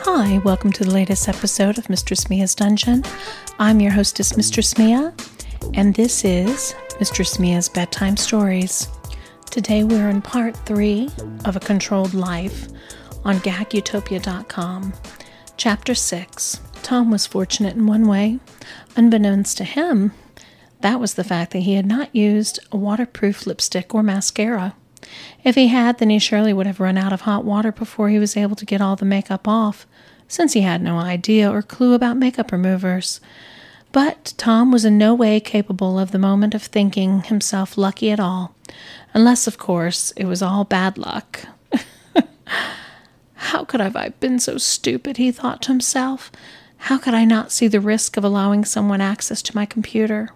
Hi, welcome to the latest episode of Mistress Mia's Dungeon. I'm your hostess, Mistress Mia, and this is Mistress Mia's Bedtime Stories. Today we're in part three of A Controlled Life on gagutopia.com. Chapter 6 Tom was fortunate in one way. Unbeknownst to him, that was the fact that he had not used a waterproof lipstick or mascara. If he had, then he surely would have run out of hot water before he was able to get all the makeup off, since he had no idea or clue about makeup removers. But Tom was in no way capable of the moment of thinking himself lucky at all, unless, of course, it was all bad luck. How could I have I been so stupid? he thought to himself. How could I not see the risk of allowing someone access to my computer?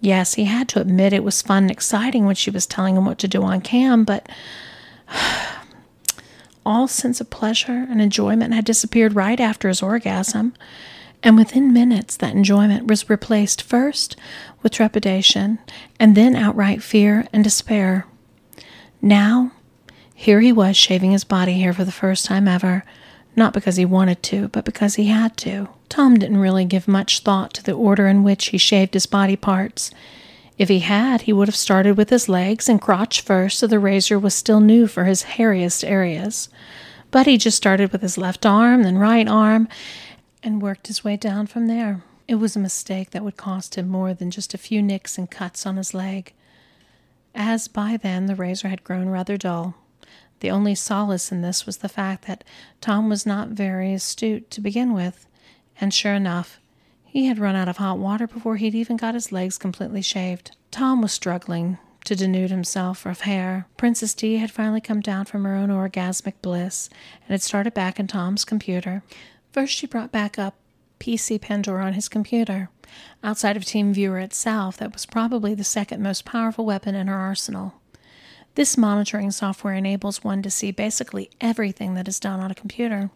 Yes, he had to admit it was fun and exciting when she was telling him what to do on cam, but all sense of pleasure and enjoyment had disappeared right after his orgasm. And within minutes, that enjoyment was replaced first with trepidation and then outright fear and despair. Now, here he was shaving his body hair for the first time ever, not because he wanted to, but because he had to. Tom didn't really give much thought to the order in which he shaved his body parts. If he had, he would have started with his legs and crotch first, so the razor was still new for his hairiest areas. But he just started with his left arm, then right arm, and worked his way down from there. It was a mistake that would cost him more than just a few nicks and cuts on his leg, as by then the razor had grown rather dull. The only solace in this was the fact that Tom was not very astute to begin with. And sure enough, he had run out of hot water before he'd even got his legs completely shaved. Tom was struggling to denude himself of hair. Princess D had finally come down from her own orgasmic bliss and had started back in Tom's computer. First, she brought back up PC Pandora on his computer. Outside of TeamViewer itself, that was probably the second most powerful weapon in her arsenal. This monitoring software enables one to see basically everything that is done on a computer.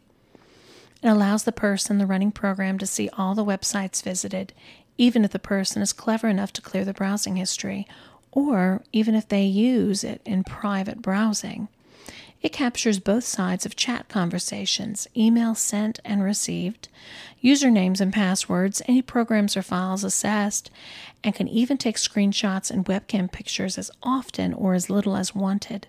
It allows the person the running program to see all the websites visited, even if the person is clever enough to clear the browsing history, or even if they use it in private browsing. It captures both sides of chat conversations, emails sent and received, usernames and passwords, any programs or files assessed, and can even take screenshots and webcam pictures as often or as little as wanted.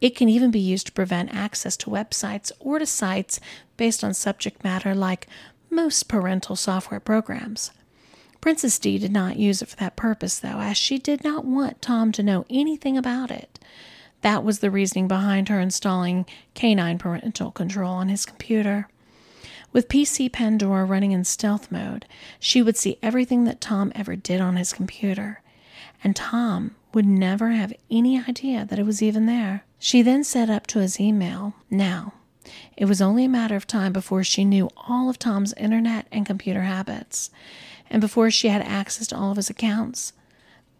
It can even be used to prevent access to websites or to sites based on subject matter like most parental software programs. Princess D did not use it for that purpose, though, as she did not want Tom to know anything about it. That was the reasoning behind her installing canine parental control on his computer. With PC Pandora running in stealth mode, she would see everything that Tom ever did on his computer, and Tom would never have any idea that it was even there. She then set up to his email. Now, it was only a matter of time before she knew all of Tom's internet and computer habits, and before she had access to all of his accounts.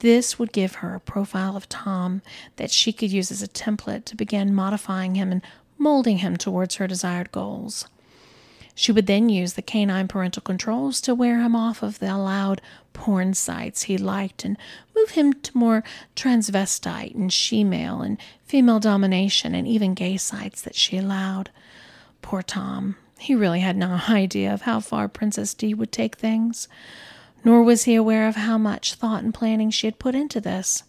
This would give her a profile of Tom that she could use as a template to begin modifying him and molding him towards her desired goals. She would then use the canine parental controls to wear him off of the allowed porn sites he liked and move him to more transvestite and she-male and female domination and even gay sites that she allowed. Poor Tom. He really had no idea of how far Princess D would take things nor was he aware of how much thought and planning she had put into this.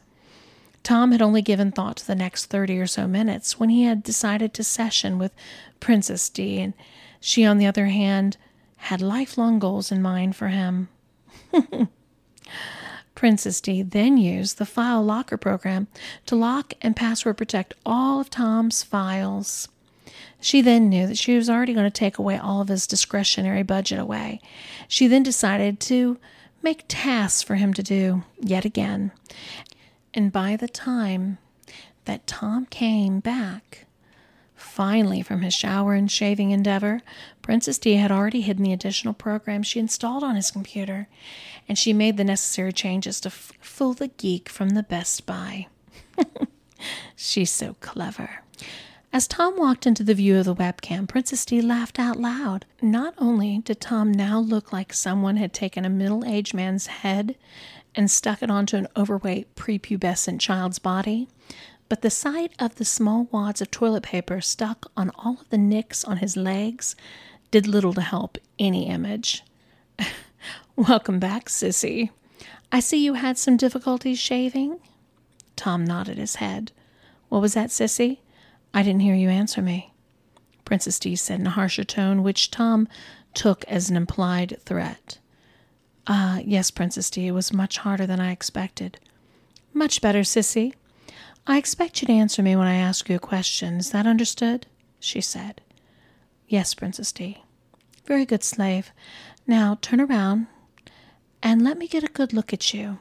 Tom had only given thought to the next thirty or so minutes when he had decided to session with Princess D, and she, on the other hand, had lifelong goals in mind for him. Princess D then used the file locker program to lock and password protect all of Tom's files. She then knew that she was already going to take away all of his discretionary budget away. She then decided to make tasks for him to do yet again. And by the time that Tom came back, finally from his shower and shaving endeavor, Princess D had already hidden the additional programs she installed on his computer, and she made the necessary changes to f- fool the geek from the Best Buy. She's so clever. As Tom walked into the view of the webcam, Princess D laughed out loud. Not only did Tom now look like someone had taken a middle aged man's head and stuck it onto an overweight prepubescent child's body, but the sight of the small wads of toilet paper stuck on all of the nicks on his legs did little to help any image. Welcome back, sissy. I see you had some difficulties shaving. Tom nodded his head. What was that, sissy? I didn't hear you answer me. Princess D said in a harsher tone, which Tom took as an implied threat. Ah, uh, yes, Princess D, it was much harder than I expected. Much better, sissy. I expect you to answer me when I ask you a question. Is that understood? she said. Yes, Princess D. Very good, slave. Now turn around and let me get a good look at you.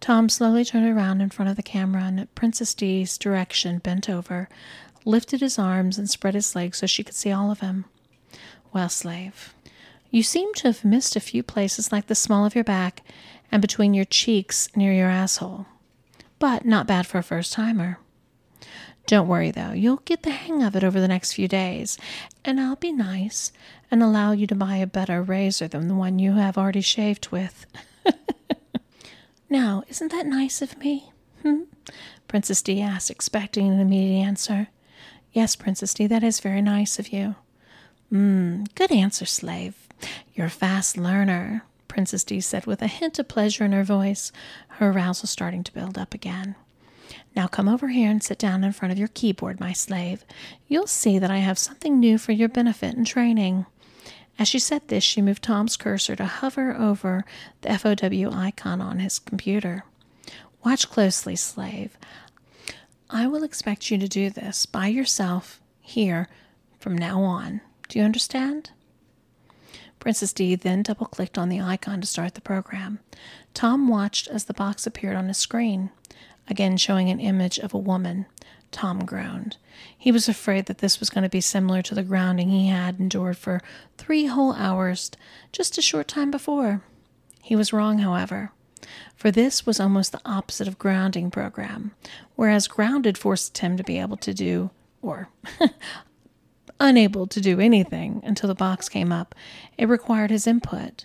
Tom slowly turned around in front of the camera and at Princess D's direction bent over, lifted his arms, and spread his legs so she could see all of him. Well, slave, you seem to have missed a few places like the small of your back and between your cheeks near your asshole. But not bad for a first timer. Don't worry though, you'll get the hang of it over the next few days, and I'll be nice and allow you to buy a better razor than the one you have already shaved with. now, isn't that nice of me? Hmm? Princess D asked, expecting an immediate answer. Yes, Princess D, that is very nice of you. Mmm, good answer, slave. You're a fast learner, Princess D said with a hint of pleasure in her voice, her arousal starting to build up again. Now come over here and sit down in front of your keyboard, my slave. You'll see that I have something new for your benefit and training. As she said this, she moved Tom's cursor to hover over the FOW icon on his computer. Watch closely, slave. I will expect you to do this by yourself here from now on. Do you understand? Princess D then double clicked on the icon to start the program. Tom watched as the box appeared on his screen, again showing an image of a woman. Tom groaned. He was afraid that this was going to be similar to the grounding he had endured for three whole hours just a short time before. He was wrong, however for this was almost the opposite of grounding program, whereas grounded forced him to be able to do, or unable to do anything until the box came up. It required his input.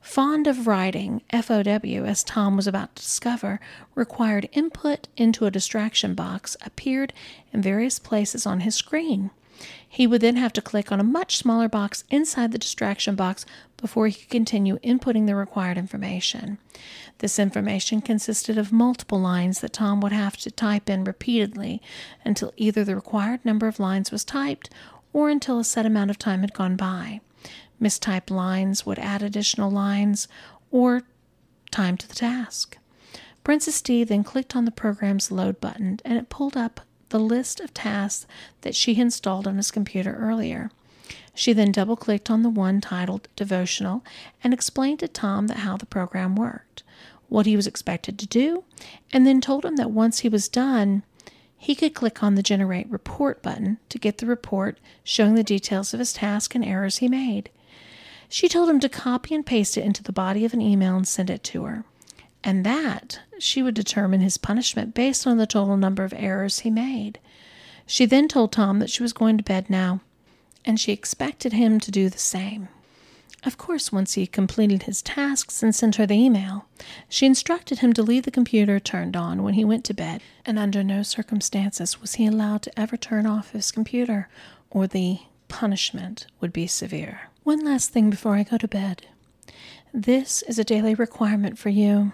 Fond of writing, FOW, as Tom was about to discover, required input into a distraction box appeared in various places on his screen. He would then have to click on a much smaller box inside the distraction box before he could continue inputting the required information. This information consisted of multiple lines that Tom would have to type in repeatedly until either the required number of lines was typed or until a set amount of time had gone by. Mistyped lines would add additional lines or time to the task. Princess D then clicked on the program's load button and it pulled up the list of tasks that she had installed on his computer earlier. She then double clicked on the one titled Devotional and explained to Tom that how the program worked, what he was expected to do, and then told him that once he was done, he could click on the Generate Report button to get the report showing the details of his task and errors he made. She told him to copy and paste it into the body of an email and send it to her and that she would determine his punishment based on the total number of errors he made. She then told Tom that she was going to bed now, and she expected him to do the same. Of course, once he completed his tasks and sent her the email, she instructed him to leave the computer turned on when he went to bed, and under no circumstances was he allowed to ever turn off his computer, or the punishment would be severe. One last thing before I go to bed. This is a daily requirement for you.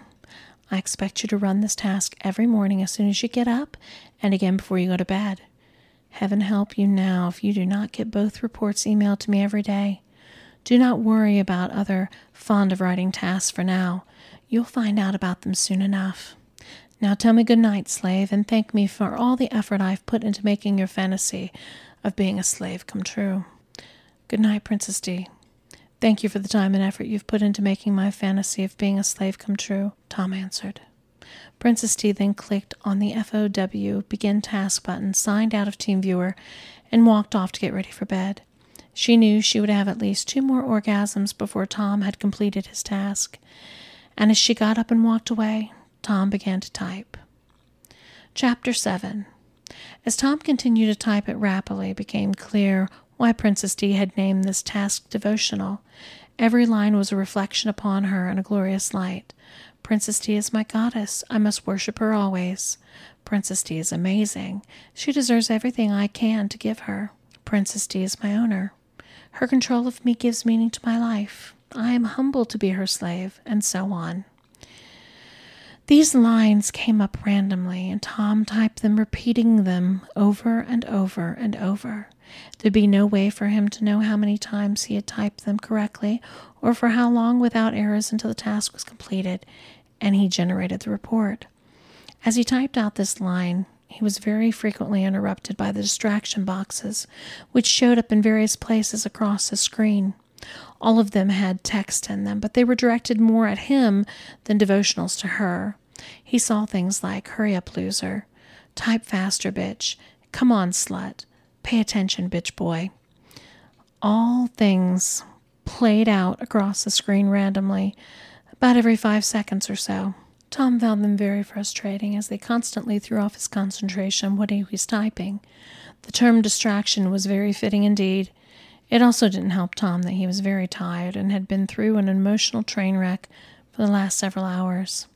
I expect you to run this task every morning as soon as you get up and again before you go to bed. Heaven help you now if you do not get both reports emailed to me every day. Do not worry about other fond of writing tasks for now. You'll find out about them soon enough. Now tell me good night, slave, and thank me for all the effort I've put into making your fantasy of being a slave come true. Good night, Princess D. Thank you for the time and effort you've put into making my fantasy of being a slave come true, Tom answered. Princess D then clicked on the FOW Begin Task button, signed out of TeamViewer, and walked off to get ready for bed. She knew she would have at least two more orgasms before Tom had completed his task. And as she got up and walked away, Tom began to type. Chapter 7 As Tom continued to type it rapidly, it became clear why Princess D had named this task devotional. Every line was a reflection upon her in a glorious light. Princess D is my goddess. I must worship her always. Princess D is amazing. She deserves everything I can to give her. Princess D is my owner. Her control of me gives meaning to my life. I am humbled to be her slave, and so on. These lines came up randomly, and Tom typed them, repeating them over and over and over. There'd be no way for him to know how many times he had typed them correctly or for how long without errors until the task was completed and he generated the report. As he typed out this line, he was very frequently interrupted by the distraction boxes, which showed up in various places across the screen. All of them had text in them, but they were directed more at him than devotionals to her. He saw things like, Hurry up, loser. Type faster, bitch. Come on, slut. Pay attention, bitch boy. All things played out across the screen randomly, about every five seconds or so. Tom found them very frustrating as they constantly threw off his concentration on what he was typing. The term distraction was very fitting indeed. It also didn't help Tom that he was very tired and had been through an emotional train wreck for the last several hours.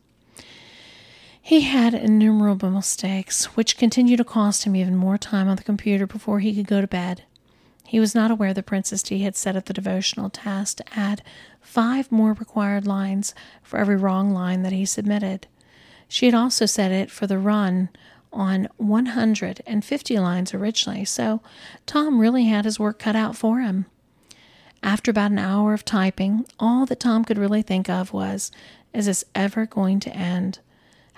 He had innumerable mistakes, which continued to cost him even more time on the computer before he could go to bed. He was not aware that Princess D had set up the devotional task to add five more required lines for every wrong line that he submitted. She had also set it for the run on 150 lines originally, so Tom really had his work cut out for him. After about an hour of typing, all that Tom could really think of was, is this ever going to end?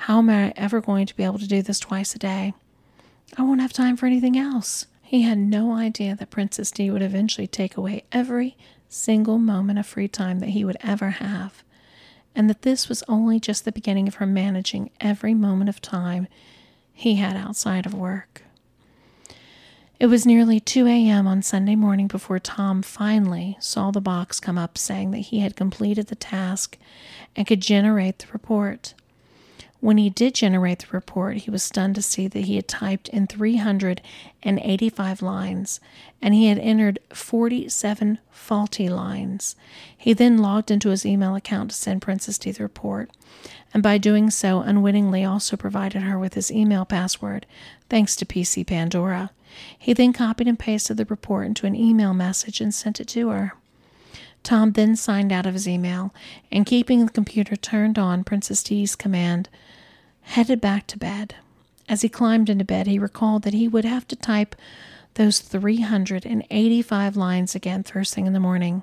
How am I ever going to be able to do this twice a day? I won't have time for anything else. He had no idea that Princess D would eventually take away every single moment of free time that he would ever have, and that this was only just the beginning of her managing every moment of time he had outside of work. It was nearly 2 a.m. on Sunday morning before Tom finally saw the box come up saying that he had completed the task and could generate the report. When he did generate the report, he was stunned to see that he had typed in 385 lines and he had entered 47 faulty lines. He then logged into his email account to send Princess D the report, and by doing so, unwittingly also provided her with his email password, thanks to PC Pandora. He then copied and pasted the report into an email message and sent it to her. Tom then signed out of his email and, keeping the computer turned on Princess D's command, headed back to bed. As he climbed into bed, he recalled that he would have to type those 385 lines again first thing in the morning.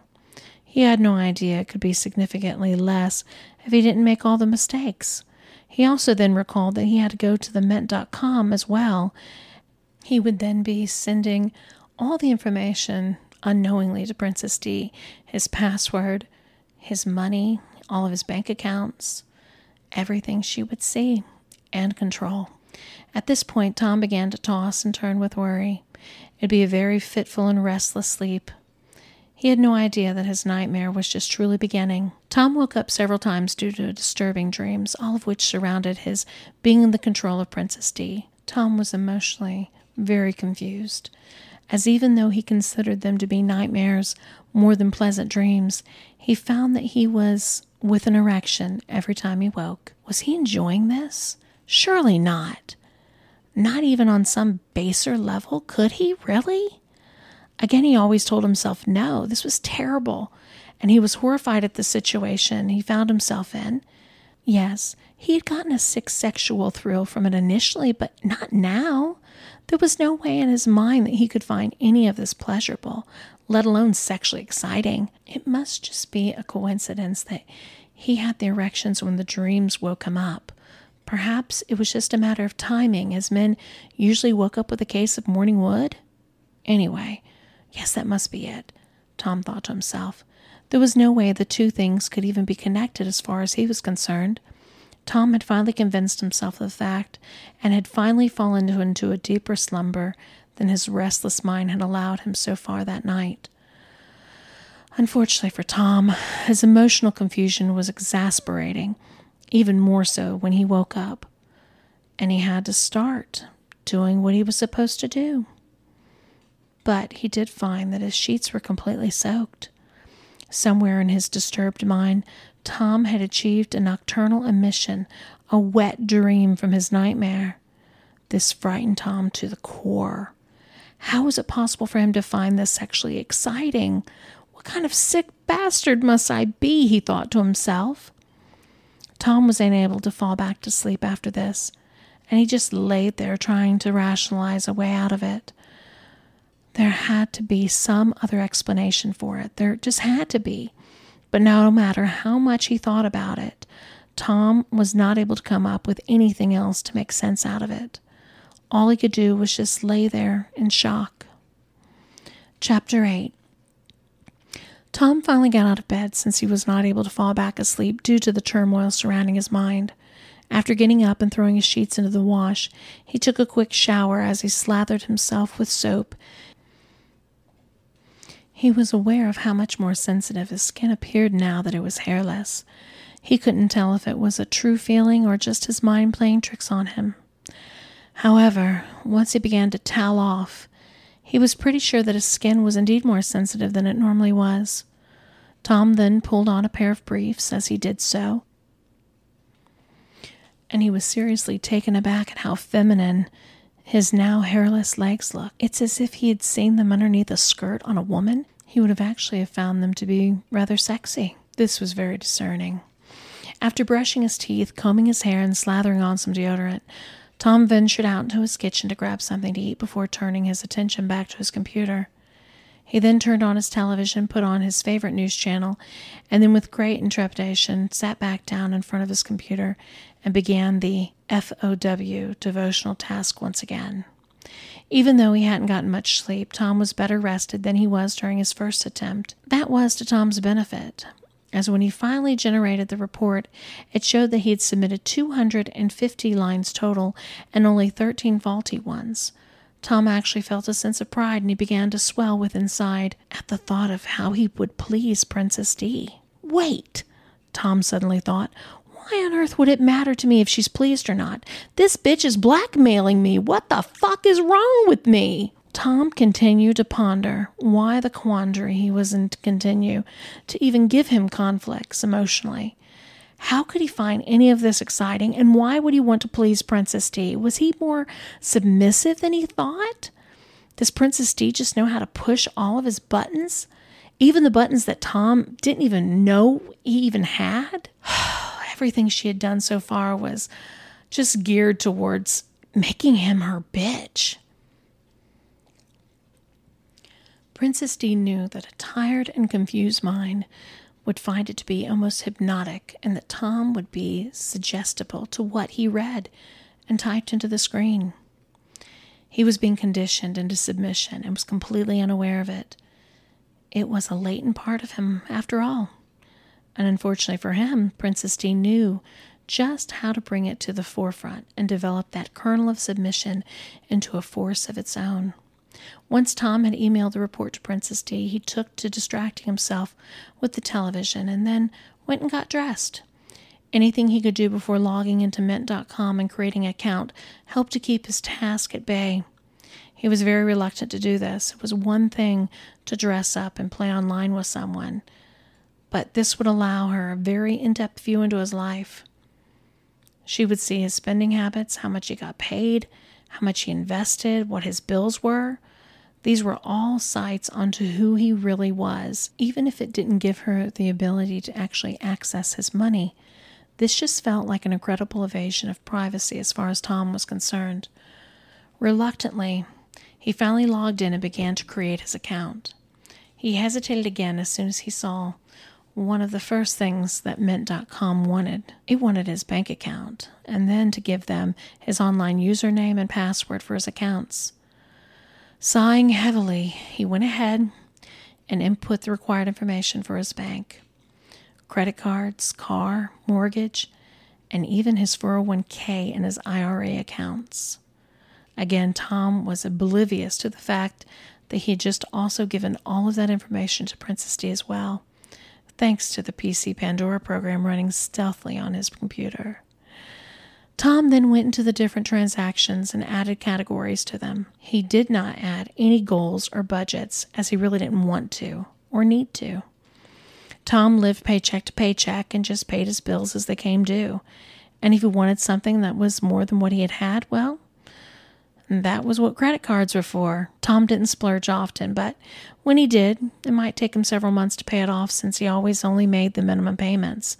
He had no idea it could be significantly less if he didn't make all the mistakes. He also then recalled that he had to go to the Mint.com as well. He would then be sending all the information unknowingly to Princess D his password, his money, all of his bank accounts, everything she would see and control. At this point, Tom began to toss and turn with worry. It'd be a very fitful and restless sleep. He had no idea that his nightmare was just truly beginning. Tom woke up several times due to disturbing dreams, all of which surrounded his being in the control of Princess D. Tom was emotionally very confused, as even though he considered them to be nightmares more than pleasant dreams, he found that he was with an erection every time he woke. Was he enjoying this? Surely not. Not even on some baser level. Could he really? Again, he always told himself, no, this was terrible. And he was horrified at the situation he found himself in. Yes, he had gotten a sick sexual thrill from it initially, but not now. There was no way in his mind that he could find any of this pleasurable, let alone sexually exciting. It must just be a coincidence that he had the erections when the dreams woke him up. Perhaps it was just a matter of timing, as men usually woke up with a case of morning wood. Anyway, yes, that must be it, Tom thought to himself. There was no way the two things could even be connected as far as he was concerned. Tom had finally convinced himself of the fact and had finally fallen into a deeper slumber than his restless mind had allowed him so far that night. Unfortunately for Tom, his emotional confusion was exasperating even more so when he woke up and he had to start doing what he was supposed to do. But he did find that his sheets were completely soaked. Somewhere in his disturbed mind, Tom had achieved a nocturnal emission, a wet dream from his nightmare. This frightened Tom to the core. How was it possible for him to find this sexually exciting? What kind of sick bastard must I be? he thought to himself. Tom was unable to fall back to sleep after this, and he just laid there trying to rationalize a way out of it. There had to be some other explanation for it. There just had to be. But no matter how much he thought about it, Tom was not able to come up with anything else to make sense out of it. All he could do was just lay there in shock. Chapter 8 Tom finally got out of bed since he was not able to fall back asleep due to the turmoil surrounding his mind. After getting up and throwing his sheets into the wash, he took a quick shower as he slathered himself with soap. He was aware of how much more sensitive his skin appeared now that it was hairless. He couldn't tell if it was a true feeling or just his mind playing tricks on him. However, once he began to towel off, he was pretty sure that his skin was indeed more sensitive than it normally was. Tom then pulled on a pair of briefs as he did so, and he was seriously taken aback at how feminine his now hairless legs look. It's as if he had seen them underneath a skirt on a woman. He would have actually have found them to be rather sexy. This was very discerning. After brushing his teeth, combing his hair, and slathering on some deodorant, Tom ventured out into his kitchen to grab something to eat before turning his attention back to his computer. He then turned on his television, put on his favorite news channel, and then, with great intrepidation, sat back down in front of his computer and began the FOW devotional task once again. Even though he hadn't gotten much sleep, Tom was better rested than he was during his first attempt. That was to Tom's benefit as when he finally generated the report, it showed that he had submitted 250 lines total and only 13 faulty ones. Tom actually felt a sense of pride and he began to swell with inside at the thought of how he would please Princess D. Wait, Tom suddenly thought. Why on earth would it matter to me if she's pleased or not? This bitch is blackmailing me. What the fuck is wrong with me? Tom continued to ponder why the quandary he was in to continue to even give him conflicts emotionally. How could he find any of this exciting, and why would he want to please Princess D? Was he more submissive than he thought? Does Princess D just know how to push all of his buttons? Even the buttons that Tom didn't even know he even had? Everything she had done so far was just geared towards making him her bitch. Princess D knew that a tired and confused mind would find it to be almost hypnotic and that Tom would be suggestible to what he read and typed into the screen. He was being conditioned into submission and was completely unaware of it. It was a latent part of him, after all. And unfortunately for him, Princess D knew just how to bring it to the forefront and develop that kernel of submission into a force of its own. Once Tom had emailed the report to Princess D, he took to distracting himself with the television and then went and got dressed. Anything he could do before logging into Mint.com and creating an account helped to keep his task at bay. He was very reluctant to do this. It was one thing to dress up and play online with someone, but this would allow her a very in depth view into his life. She would see his spending habits, how much he got paid, how much he invested, what his bills were. These were all sights onto who he really was, even if it didn't give her the ability to actually access his money. This just felt like an incredible evasion of privacy as far as Tom was concerned. Reluctantly, he finally logged in and began to create his account. He hesitated again as soon as he saw one of the first things that Mint.com wanted. It wanted his bank account, and then to give them his online username and password for his accounts. Sighing heavily, he went ahead and input the required information for his bank credit cards, car, mortgage, and even his 401k and his IRA accounts. Again, Tom was oblivious to the fact that he had just also given all of that information to Princess D as well thanks to the PC Pandora program running stealthily on his computer. Tom then went into the different transactions and added categories to them. He did not add any goals or budgets as he really didn't want to or need to. Tom lived paycheck to paycheck and just paid his bills as they came due. And if he wanted something that was more than what he had had, well, that was what credit cards were for. Tom didn't splurge often, but when he did, it might take him several months to pay it off since he always only made the minimum payments.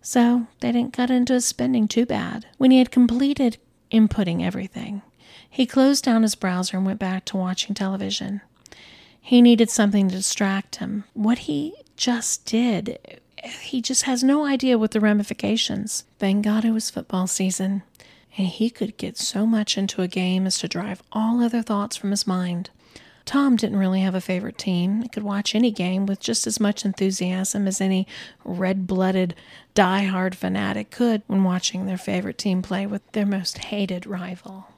So they didn't cut into his spending too bad. When he had completed inputting everything, he closed down his browser and went back to watching television. He needed something to distract him. What he just did, he just has no idea what the ramifications. Thank God it was football season and he could get so much into a game as to drive all other thoughts from his mind. Tom didn't really have a favorite team. He could watch any game with just as much enthusiasm as any red blooded, die-hard fanatic could when watching their favorite team play with their most hated rival.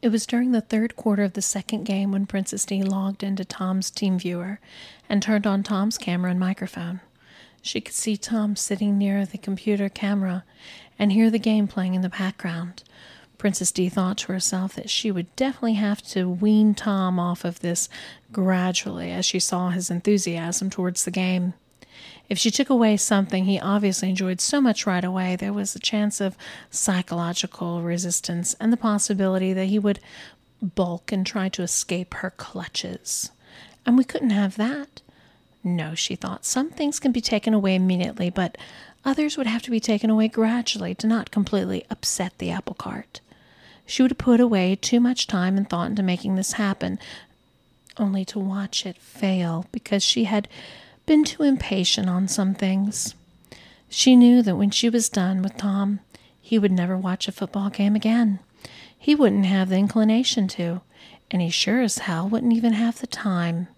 It was during the third quarter of the second game when Princess D logged into Tom's TeamViewer and turned on Tom's camera and microphone. She could see Tom sitting near the computer camera and hear the game playing in the background. Princess D thought to herself that she would definitely have to wean Tom off of this gradually as she saw his enthusiasm towards the game. If she took away something he obviously enjoyed so much right away, there was a chance of psychological resistance and the possibility that he would balk and try to escape her clutches. And we couldn't have that. No, she thought, some things can be taken away immediately, but others would have to be taken away gradually to not completely upset the apple cart. She would put away too much time and thought into making this happen, only to watch it fail because she had been too impatient on some things. She knew that when she was done with Tom, he would never watch a football game again. He wouldn't have the inclination to, and he sure as hell wouldn't even have the time.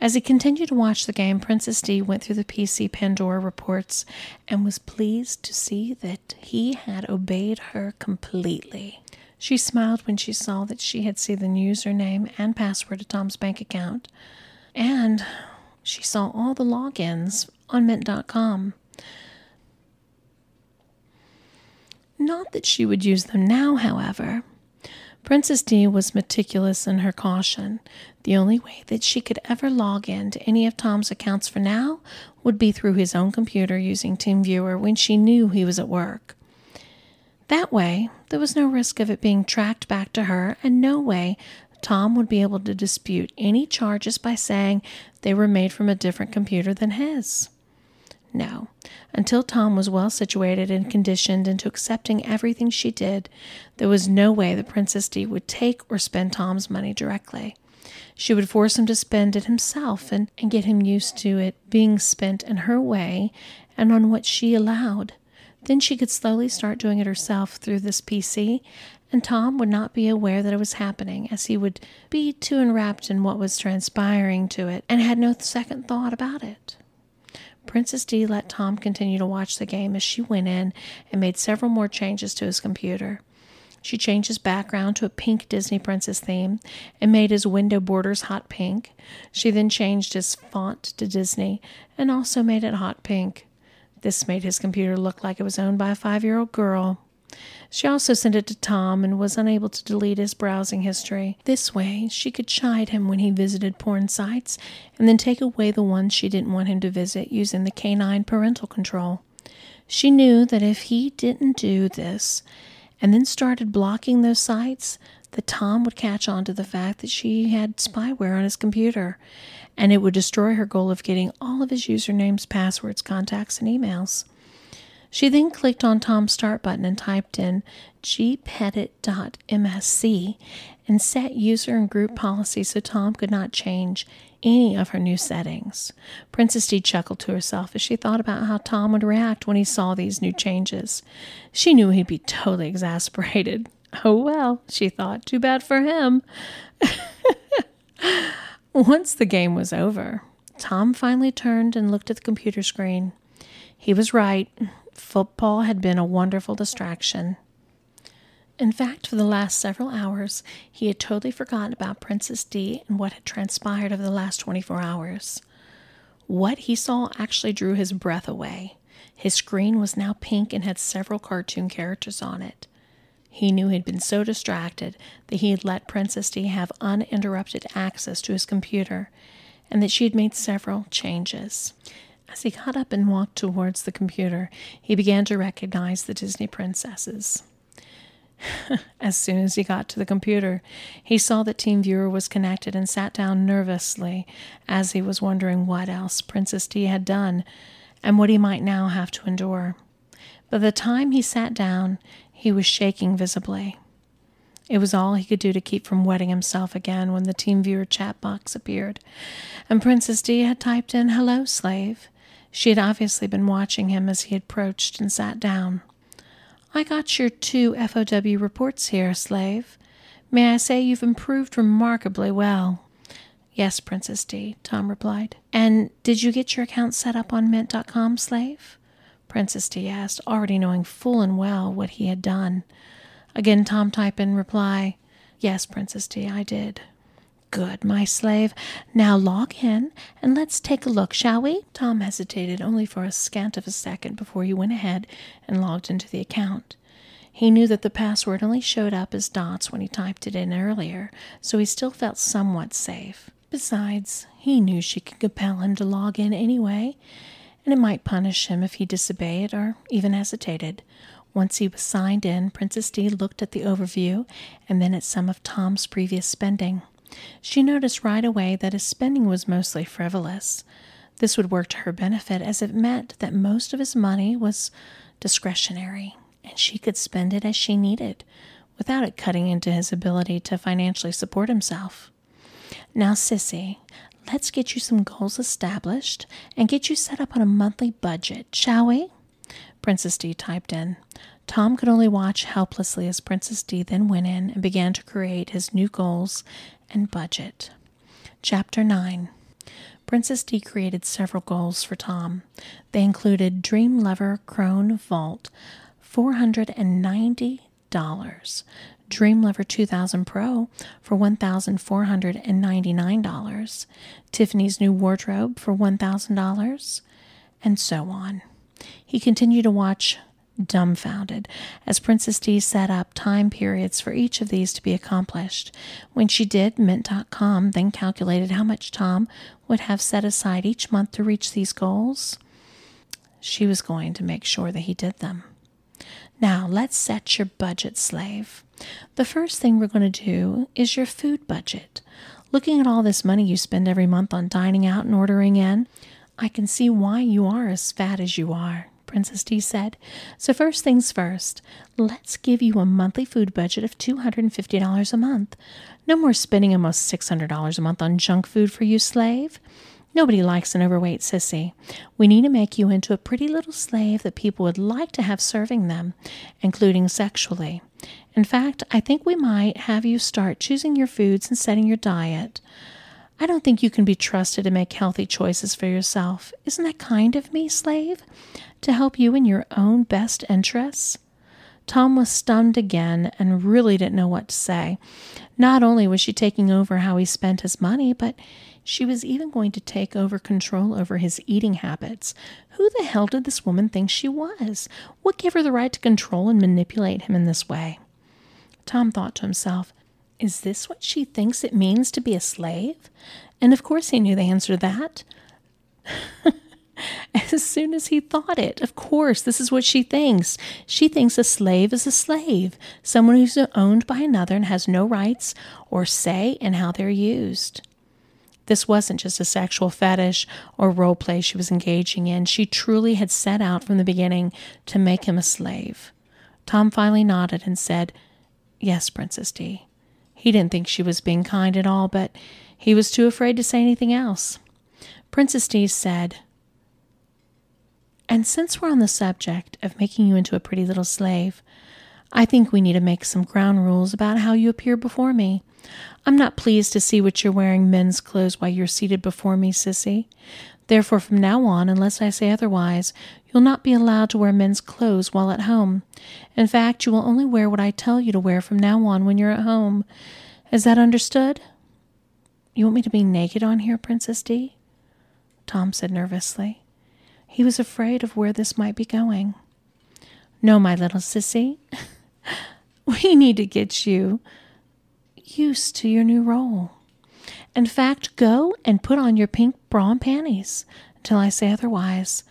As he continued to watch the game, Princess D went through the PC Pandora reports and was pleased to see that he had obeyed her completely. She smiled when she saw that she had seen the username and password of Tom's bank account, and she saw all the logins on Mint.com. Not that she would use them now, however. Princess D was meticulous in her caution. The only way that she could ever log in to any of Tom's accounts for now would be through his own computer using TeamViewer when she knew he was at work. That way, there was no risk of it being tracked back to her, and no way Tom would be able to dispute any charges by saying they were made from a different computer than his. No. Until Tom was well situated and conditioned into accepting everything she did, there was no way the Princess D would take or spend Tom's money directly. She would force him to spend it himself and, and get him used to it being spent in her way and on what she allowed. Then she could slowly start doing it herself through this PC, and Tom would not be aware that it was happening, as he would be too enwrapped in what was transpiring to it and had no second thought about it. Princess D let Tom continue to watch the game as she went in and made several more changes to his computer. She changed his background to a pink Disney princess theme and made his window borders hot pink. She then changed his font to Disney and also made it hot pink. This made his computer look like it was owned by a five year old girl. She also sent it to Tom and was unable to delete his browsing history. This way, she could chide him when he visited porn sites and then take away the ones she didn't want him to visit using the canine parental control. She knew that if he didn't do this and then started blocking those sites, that Tom would catch on to the fact that she had spyware on his computer, and it would destroy her goal of getting all of his usernames, passwords, contacts, and emails. She then clicked on Tom's start button and typed in gpedit.msc and set user and group policy so Tom could not change any of her new settings. Princess D chuckled to herself as she thought about how Tom would react when he saw these new changes. She knew he'd be totally exasperated. Oh well, she thought, too bad for him. Once the game was over, Tom finally turned and looked at the computer screen. He was right. Football had been a wonderful distraction. In fact, for the last several hours, he had totally forgotten about Princess D and what had transpired over the last 24 hours. What he saw actually drew his breath away. His screen was now pink and had several cartoon characters on it. He knew he'd been so distracted that he had let Princess D have uninterrupted access to his computer, and that she had made several changes. As he got up and walked towards the computer, he began to recognize the Disney princesses. as soon as he got to the computer, he saw that TeamViewer was connected and sat down nervously as he was wondering what else Princess D had done and what he might now have to endure. By the time he sat down, he was shaking visibly. It was all he could do to keep from wetting himself again when the TeamViewer chat box appeared, and Princess D had typed in, Hello, slave. She had obviously been watching him as he approached and sat down. I got your two FOW reports here, slave. May I say you've improved remarkably well? Yes, Princess D, Tom replied. And did you get your account set up on Mint.com, slave? Princess D asked, already knowing full and well what he had done. Again, Tom typed in reply, Yes, Princess D, I did. Good, my slave. Now log in and let's take a look, shall we? Tom hesitated only for a scant of a second before he went ahead and logged into the account. He knew that the password only showed up as dots when he typed it in earlier, so he still felt somewhat safe. Besides, he knew she could compel him to log in anyway, and it might punish him if he disobeyed or even hesitated. Once he was signed in, Princess D looked at the overview and then at some of Tom's previous spending. She noticed right away that his spending was mostly frivolous. This would work to her benefit as it meant that most of his money was discretionary and she could spend it as she needed without it cutting into his ability to financially support himself. Now, Sissy, let's get you some goals established and get you set up on a monthly budget, shall we? Princess D typed in. Tom could only watch helplessly as Princess D then went in and began to create his new goals and budget. Chapter 9 Princess D created several goals for Tom. They included Dream Lever Crone Vault, $490, Dream Lever 2000 Pro for $1,499, Tiffany's new wardrobe for $1,000, and so on. He continued to watch dumbfounded as Princess D set up time periods for each of these to be accomplished. When she did, Mint.com then calculated how much Tom would have set aside each month to reach these goals. She was going to make sure that he did them. Now, let's set your budget, slave. The first thing we're going to do is your food budget. Looking at all this money you spend every month on dining out and ordering in, I can see why you are as fat as you are. Princess D said. So, first things first, let's give you a monthly food budget of $250 a month. No more spending almost $600 a month on junk food for you, slave. Nobody likes an overweight sissy. We need to make you into a pretty little slave that people would like to have serving them, including sexually. In fact, I think we might have you start choosing your foods and setting your diet. I don't think you can be trusted to make healthy choices for yourself. Isn't that kind of me, slave? To help you in your own best interests? Tom was stunned again and really didn't know what to say. Not only was she taking over how he spent his money, but she was even going to take over control over his eating habits. Who the hell did this woman think she was? What gave her the right to control and manipulate him in this way? Tom thought to himself, is this what she thinks it means to be a slave? And of course he knew the answer to that. as soon as he thought it, of course, this is what she thinks. She thinks a slave is a slave, someone who's owned by another and has no rights or say in how they're used. This wasn't just a sexual fetish or role play she was engaging in. She truly had set out from the beginning to make him a slave. Tom finally nodded and said, Yes, Princess D. He didn't think she was being kind at all, but he was too afraid to say anything else. Princess D said, And since we're on the subject of making you into a pretty little slave, I think we need to make some ground rules about how you appear before me. I'm not pleased to see what you're wearing men's clothes while you're seated before me, sissy. Therefore, from now on, unless I say otherwise, you'll not be allowed to wear men's clothes while at home. In fact, you will only wear what I tell you to wear from now on when you're at home. Is that understood? You want me to be naked on here, Princess D? Tom said nervously. He was afraid of where this might be going. No, my little sissy. we need to get you used to your new role. In fact, go and put on your pink bra and panties until I say otherwise.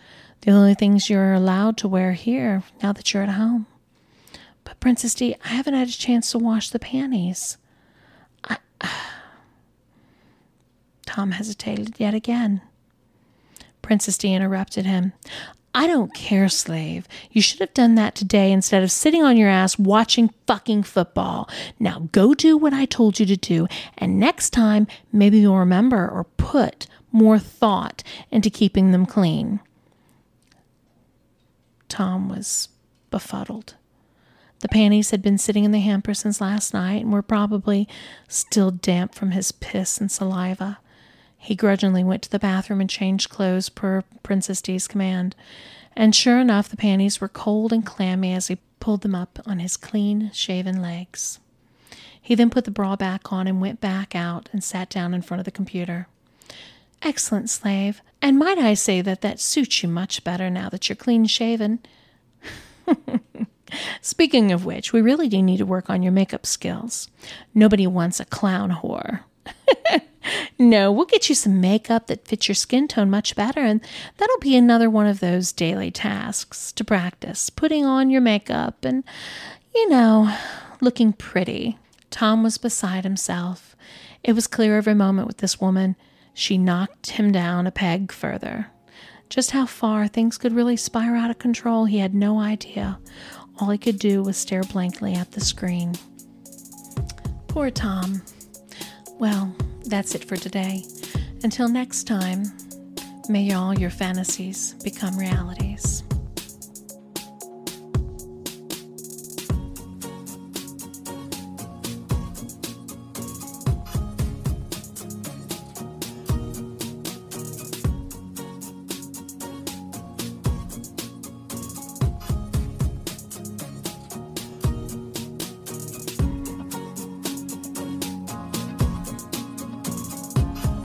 The only things you're allowed to wear here now that you're at home. But, Princess D, I haven't had a chance to wash the panties. I, Tom hesitated yet again. Princess D interrupted him. I don't care, slave. You should have done that today instead of sitting on your ass watching fucking football. Now go do what I told you to do, and next time maybe you'll remember or put more thought into keeping them clean. Tom was befuddled. The panties had been sitting in the hamper since last night and were probably still damp from his piss and saliva. He grudgingly went to the bathroom and changed clothes per Princess D's command. And sure enough, the panties were cold and clammy as he pulled them up on his clean shaven legs. He then put the bra back on and went back out and sat down in front of the computer. Excellent, slave. And might I say that that suits you much better now that you're clean shaven? Speaking of which, we really do need to work on your makeup skills. Nobody wants a clown whore. no, we'll get you some makeup that fits your skin tone much better, and that'll be another one of those daily tasks to practice putting on your makeup and, you know, looking pretty. Tom was beside himself. It was clear every moment with this woman. She knocked him down a peg further. Just how far things could really spiral out of control, he had no idea. All he could do was stare blankly at the screen. Poor Tom. Well, that's it for today. Until next time, may all your fantasies become realities.